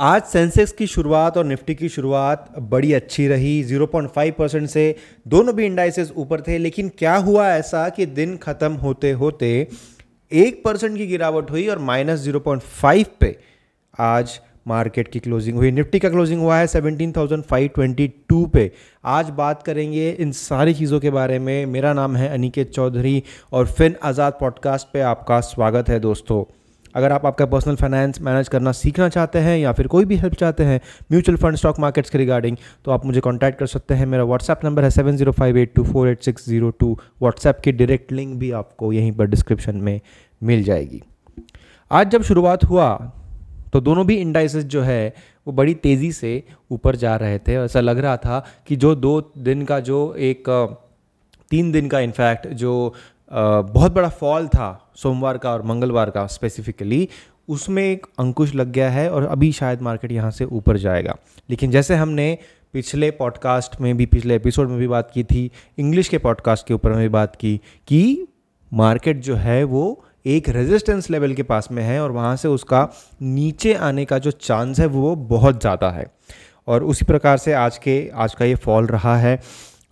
आज सेंसेक्स की शुरुआत और निफ्टी की शुरुआत बड़ी अच्छी रही। 0.5 परसेंट से दोनों भी इंडाइसेस ऊपर थे लेकिन क्या हुआ ऐसा कि दिन खत्म होते होते एक परसेंट की गिरावट हुई और माइनस ज़ीरो पॉइंट फाइव पे आज मार्केट की क्लोजिंग हुई। निफ्टी का क्लोजिंग हुआ है 17,522 पे। आज बात करेंगे इन सारी चीज़ों के बारे में। मेरा नाम है अनिकेत चौधरी और फिन आज़ाद पॉडकास्ट पे आपका स्वागत है दोस्तों। अगर आप आपका पर्सनल फाइनेंस मैनेज करना सीखना चाहते हैं या फिर कोई भी हेल्प चाहते हैं म्यूचुअल फंड स्टॉक मार्केट्स के रिगार्डिंग तो आप मुझे कॉन्टैक्ट कर सकते हैं। मेरा व्हाट्सएप नंबर है seven zero five eight two four eight six zero two WhatsApp की डायरेक्ट लिंक भी आपको यहीं पर डिस्क्रिप्शन में मिल जाएगी। आज जब शुरुआत हुआ तो दोनों भी इंडाइसेस जो है, वो बड़ी तेज़ी से ऊपर जा रहे थे। ऐसा लग रहा था कि जो दो दिन का, जो एक, तीन दिन का इनफैक्ट जो बहुत बड़ा फॉल था सोमवार का और मंगलवार का स्पेसिफिकली उसमें एक अंकुश लग गया है और अभी शायद मार्केट यहाँ से ऊपर जाएगा। लेकिन जैसे हमने पिछले पॉडकास्ट में भी, पिछले एपिसोड में भी बात की थी इंग्लिश के पॉडकास्ट के ऊपर में भी बात की कि मार्केट जो है वो एक रेजिस्टेंस लेवल के पास में है और वहाँ से उसका नीचे आने का जो चांस है वो बहुत ज़्यादा है। और उसी प्रकार से आज के, आज का ये फॉल रहा है।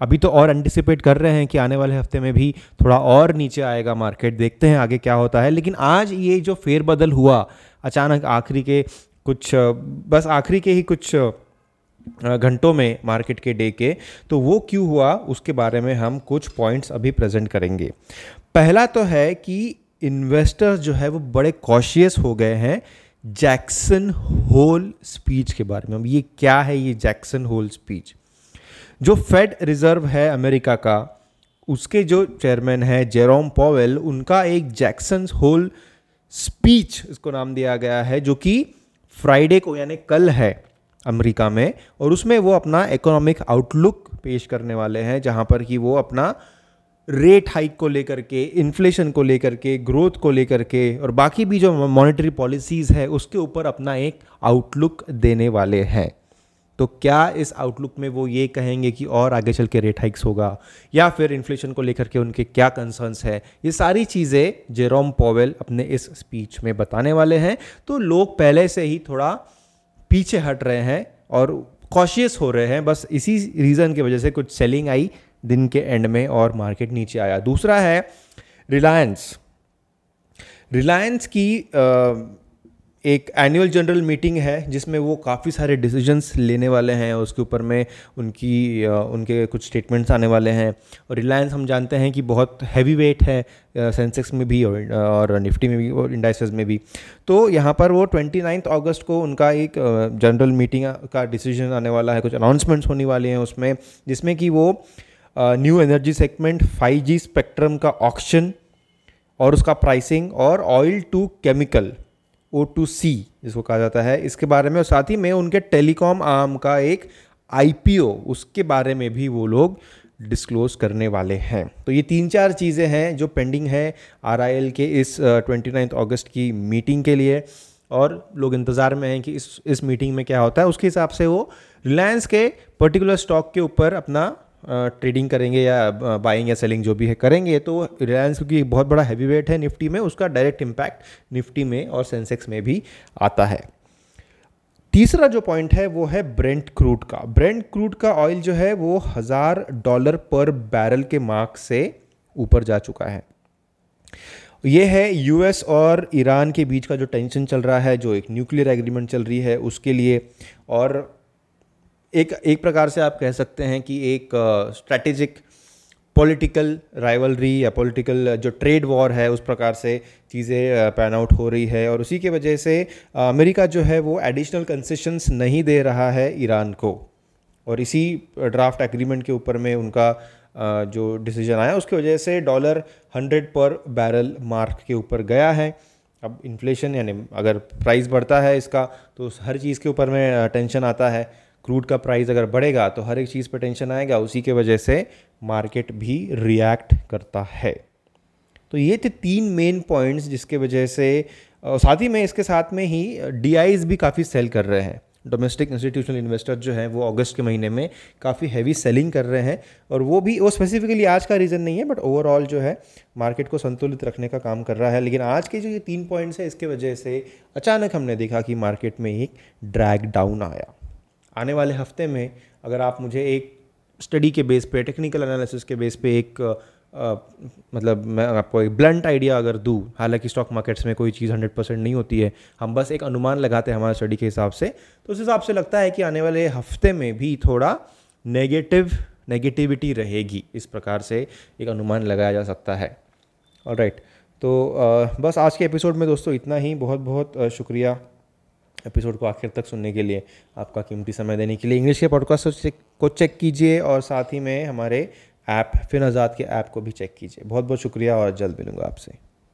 अभी तो और एंटिसिपेट कर रहे हैं कि आने वाले हफ़्ते में भी थोड़ा और नीचे आएगा मार्केट देखते हैं आगे क्या होता है। लेकिन आज ये जो फेरबदल हुआ, अचानक आखिरी के कुछ, बस आखिरी के ही कुछ घंटों में मार्केट के डे के तो वो क्यों हुआ, उसके बारे में हम कुछ पॉइंट्स अभी प्रेजेंट करेंगे। पहला तो है कि इन्वेस्टर्स जो है वो बड़े कॉशियस हो गए हैं जैक्सन होल स्पीच के बारे में। अब ये क्या है ये जैक्सन होल स्पीच जो फेड रिज़र्व है अमेरिका का, उसके जो चेयरमैन है जेरोम पॉवेल उनका एक जैक्सन होल स्पीच इसको नाम दिया गया है, जो कि फ्राइडे को, यानी कल है अमेरिका में, और उसमें वो अपना इकोनॉमिक आउटलुक पेश करने वाले हैं, जहाँ पर कि वो अपना रेट हाइक को लेकर के इन्फ्लेशन को लेकर के ग्रोथ को लेकर के, और बाकी भी जो मॉनेटरी पॉलिसीज़ है, उसके ऊपर अपना एक आउटलुक देने वाले हैं। तो क्या इस आउटलुक में वो ये कहेंगे कि और आगे चल के रेट हाइक्स होगा? या फिर इन्फ्लेशन को लेकर के उनके क्या कंसर्न्स है? ये सारी चीज़ें जेरोम पॉवेल अपने इस स्पीच में बताने वाले हैं। तो लोग पहले से ही थोड़ा पीछे हट रहे हैं और कॉशियस हो रहे हैं। बस इसी रीज़न की वजह से कुछ सेलिंग आई दिन के एंड में और मार्केट नीचे आया। दूसरा है रिलायंस रिलायंस की एक एनुअल जनरल मीटिंग है जिसमें वो काफ़ी सारे डिसीजंस लेने वाले हैं उसके ऊपर में उनकी उनके कुछ स्टेटमेंट्स आने वाले हैं। और रिलायंस हम जानते हैं कि बहुत हैवी वेट है सेंसेक्स में भी और, निफ्टी में भी और इंडाइसेस में भी। तो यहाँ पर वो ट्वेंटी नाइन्थ अगस्त को उनका एक जनरल मीटिंग का डिसीज़न आने वाला है कुछ अनाउंसमेंट्स होने वाले हैं उसमें जिसमें कि वो new energy segment five spectrum का ऑक्शन और उसका प्राइसिंग और oil to chemical O two C जिसको कहा जाता है, इसके बारे में और साथ ही में उनके टेलीकॉम आर्म का एक आईपीओ उसके बारे में भी वो लोग डिस्क्लोज करने वाले हैं। तो ये तीन चार चीज़ें हैं जो पेंडिंग है आरआईएल के इस ट्वेंटी नाइन्थ अगस्त की मीटिंग के लिए। और लोग इंतज़ार में हैं कि इस इस मीटिंग में क्या होता है। उसके हिसाब से वो रिलायंस के पर्टिकुलर स्टॉक के ऊपर अपना ट्रेडिंग करेंगे या बाइंग या सेलिंग जो भी है करेंगे तो रिलायंस क्योंकि बहुत बड़ा हैवी वेट है निफ्टी में, उसका डायरेक्ट इम्पैक्ट निफ्टी में और सेंसेक्स में भी आता है। तीसरा जो पॉइंट है, वो है ब्रेंट क्रूड का। ब्रेंट क्रूड का ऑयल जो है, वो हज़ार डॉलर पर बैरल के मार्क से ऊपर जा चुका है। ये है यूएस और ईरान के बीच का जो टेंशन चल रहा है, जो एक न्यूक्लियर एग्रीमेंट चल रही है, उसके लिए और एक एक प्रकार से आप कह सकते हैं कि एक स्ट्रैटेजिक पॉलिटिकल राइवलरी या पॉलिटिकल जो ट्रेड वॉर है, उस प्रकार से चीज़ें पैन आउट हो रही है और उसी के वजह से अमेरिका जो है वो एडिशनल कंसेशंस नहीं दे रहा है ईरान को। और इसी ड्राफ्ट एग्रीमेंट के ऊपर में उनका जो डिसीज़न आया, उसकी वजह से dollar hundred per barrel mark के ऊपर गया है। अब इन्फ्लेशन यानी अगर प्राइस बढ़ता है इसका तो हर चीज़ के ऊपर में टेंशन आता है। क्रूड का प्राइस अगर बढ़ेगा तो हर एक चीज़ पर टेंशन आएगा, उसी के वजह से मार्केट भी रिएक्ट करता है। तो ये थे तीन मेन पॉइंट्स जिसके वजह से साथ ही में इसके साथ में ही डी भी काफ़ी सेल कर रहे हैं। डोमेस्टिक इंस्टीट्यूशनल इन्वेस्टर जो हैं वो अगस्त के महीने में काफ़ी हैवी सेलिंग कर रहे हैं, और वो भी, वो स्पेसिफिकली आज का रीज़न नहीं है बट ओवरऑल जो है मार्केट को संतुलित रखने का काम कर रहा है। लेकिन आज के जो ये तीन पॉइंट्स हैं, इसके वजह से अचानक हमने देखा कि मार्केट में एक ड्रैग डाउन आया। आने वाले हफ़्ते में अगर आप मुझे एक स्टडी के बेस पे टेक्निकल एनालिसिस के बेस पे एक आ, मतलब मैं आपको एक ब्लंट आइडिया अगर दूँ हालाँकि स्टॉक मार्केट्स में कोई चीज़ हंड्रेड परसेंट नहीं होती है हम बस एक अनुमान लगाते हैं हमारे स्टडी के हिसाब से तो उस हिसाब से लगता है कि आने वाले हफ़्ते में भी थोड़ा नेगेटिव नेगेटिविटी रहेगी इस प्रकार से एक अनुमान लगाया जा सकता है। और राइट तो आ, बस आज के एपिसोड में दोस्तों इतना ही बहुत बहुत शुक्रिया। एपिसोड को आखिर तक सुनने के लिए, आपका कीमती समय देने के लिए इंग्लिश के पॉडकास्ट को चेक कीजिए और साथ ही में हमारे ऐप फिन आज़ाद के ऐप को भी चेक कीजिए। बहुत बहुत शुक्रिया और जल्द मिलूँगा आपसे।